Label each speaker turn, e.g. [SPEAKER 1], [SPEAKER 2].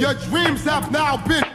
[SPEAKER 1] Your dreams have now been.